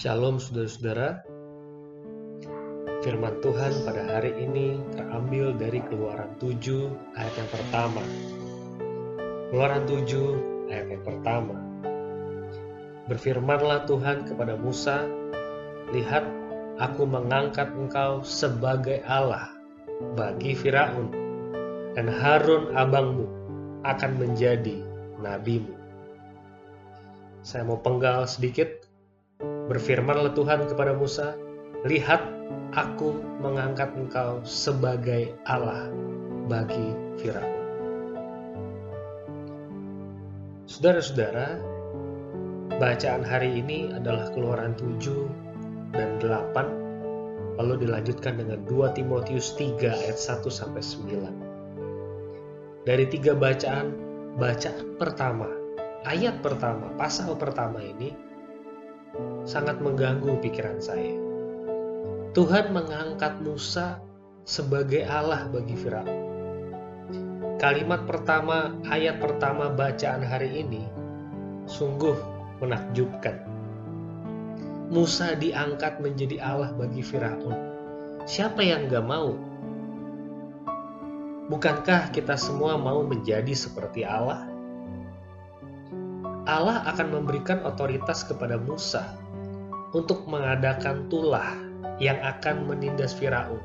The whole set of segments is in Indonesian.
Shalom saudara-saudara. Firman Tuhan pada hari ini terambil dari Keluaran 7 ayat yang pertama. Keluaran 7 ayat yang pertama. Berfirmanlah Tuhan kepada Musa, Lihat, aku mengangkat engkau sebagai Allah bagi Firaun, dan Harun abangmu akan menjadi nabimu. Saya mau penggal sedikit Berfirmanlah Tuhan kepada Musa, Lihat, aku mengangkat engkau sebagai Allah bagi Firaun. Saudara-saudara, bacaan hari ini adalah keluaran 7 dan 8, lalu dilanjutkan dengan 2 Timotius 3 ayat 1 sampai 9. Dari tiga bacaan, bacaan pertama, ayat pertama, pasal pertama ini sangat mengganggu pikiran saya. Tuhan mengangkat Musa sebagai Allah bagi Firaun. Kalimat pertama, ayat pertama bacaan hari ini sungguh menakjubkan. Musa diangkat menjadi Allah bagi Firaun. Siapa yang gak mau? Bukankah kita semua mau menjadi seperti Allah? Allah akan memberikan otoritas kepada Musa untuk mengadakan tulah yang akan menindas Firaun.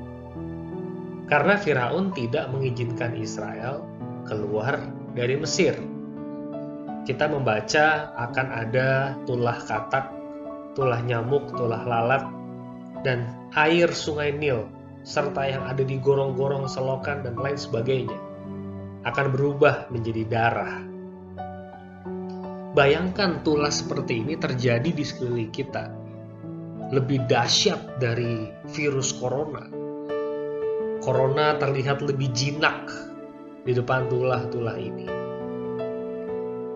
Karena Firaun tidak mengizinkan Israel keluar dari Mesir. Kita membaca akan ada tulah katak, tulah nyamuk, tulah lalat, dan air sungai Nil, serta yang ada di gorong-gorong selokan dan lain sebagainya, akan berubah menjadi darah. Bayangkan tulah seperti ini terjadi di sekeliling kita, lebih dahsyat dari virus corona. Corona terlihat lebih jinak di depan tulah-tulah ini.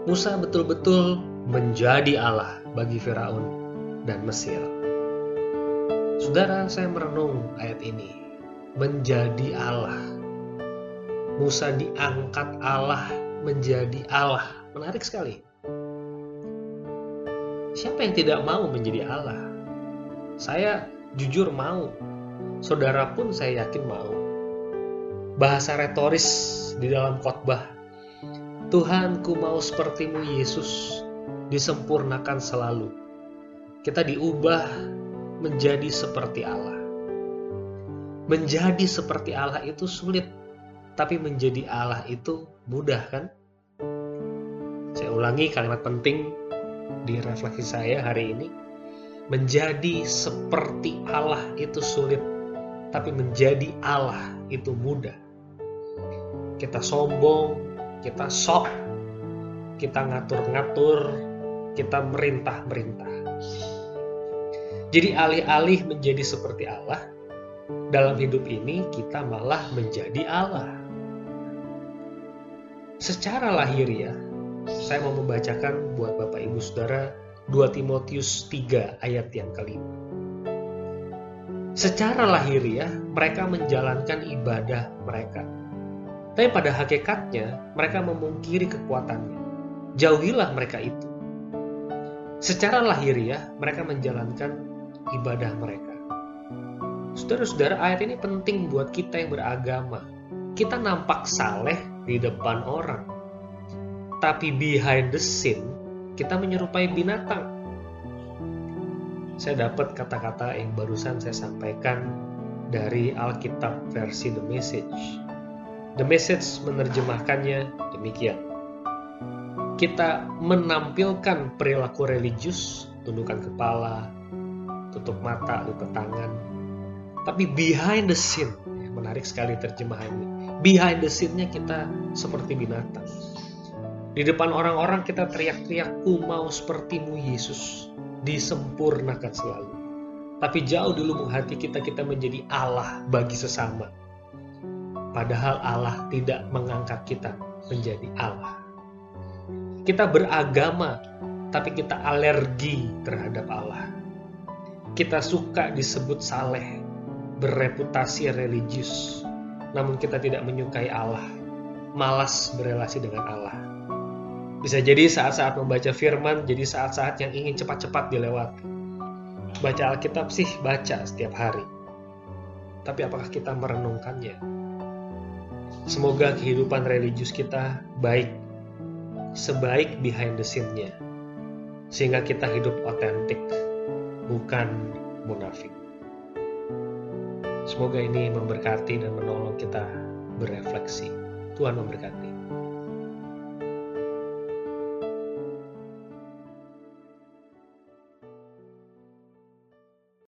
Musa betul-betul menjadi Allah bagi Firaun dan Mesir. Saudara, saya merenung ayat ini. Menjadi Allah. Musa diangkat Allah menjadi Allah. Menarik sekali. Siapa yang tidak mau menjadi Allah? Saya jujur mau. Saudara pun saya yakin mau. Bahasa retoris di dalam khotbah. Tuhanku mau sepertimu Yesus, disempurnakan selalu. Kita diubah menjadi seperti Allah. Menjadi seperti Allah itu sulit, tapi menjadi Allah itu mudah kan? Saya ulangi kalimat penting di refleksi saya hari ini Menjadi seperti Allah itu sulit, tapi menjadi Allah itu mudah. Kita sombong, kita sok, kita ngatur-ngatur, kita merintah-merintah. Jadi alih-alih menjadi seperti Allah, dalam hidup ini kita malah menjadi Allah. Secara lahiriah, saya mau membacakan buat Bapak Ibu Saudara 2 Timotius 3 ayat yang kelima. Secara lahiriah, mereka menjalankan ibadah mereka. Tapi pada hakikatnya, mereka memungkiri kekuatannya. Jauhilah mereka itu. Secara lahiriah, mereka menjalankan ibadah mereka. Saudara-saudara, ayat ini penting buat kita yang beragama. Kita nampak saleh di depan orang. Tapi behind the scene, kita menyerupai binatang. Saya dapat kata-kata yang barusan saya sampaikan dari Alkitab versi The Message. The Message menerjemahkannya demikian. Kita menampilkan perilaku religius, tundukkan kepala, tutup mata, lipat tangan. Tapi behind the scene, menarik sekali terjemahan ini. Behind the scene-nya kita seperti binatang di depan orang-orang kita teriak-teriak, ku mau sepertimu Yesus, disempurnakan selalu. Tapi jauh di lubuk hati kita, kita menjadi Allah bagi sesama. Padahal Allah tidak mengangkat kita menjadi Allah. Kita beragama, tapi kita alergi terhadap Allah. Kita suka disebut saleh, bereputasi religius, namun kita tidak menyukai Allah, malas berelasi dengan Allah. Bisa jadi saat-saat membaca firman jadi saat-saat yang ingin cepat-cepat dilewati. Baca Alkitab sih baca setiap hari. Tapi apakah kita merenungkannya? Semoga kehidupan religius kita baik, sebaik behind the scene-nya. Sehingga kita hidup otentik, bukan munafik. Semoga ini memberkati dan menolong kita berefleksi. Tuhan memberkati.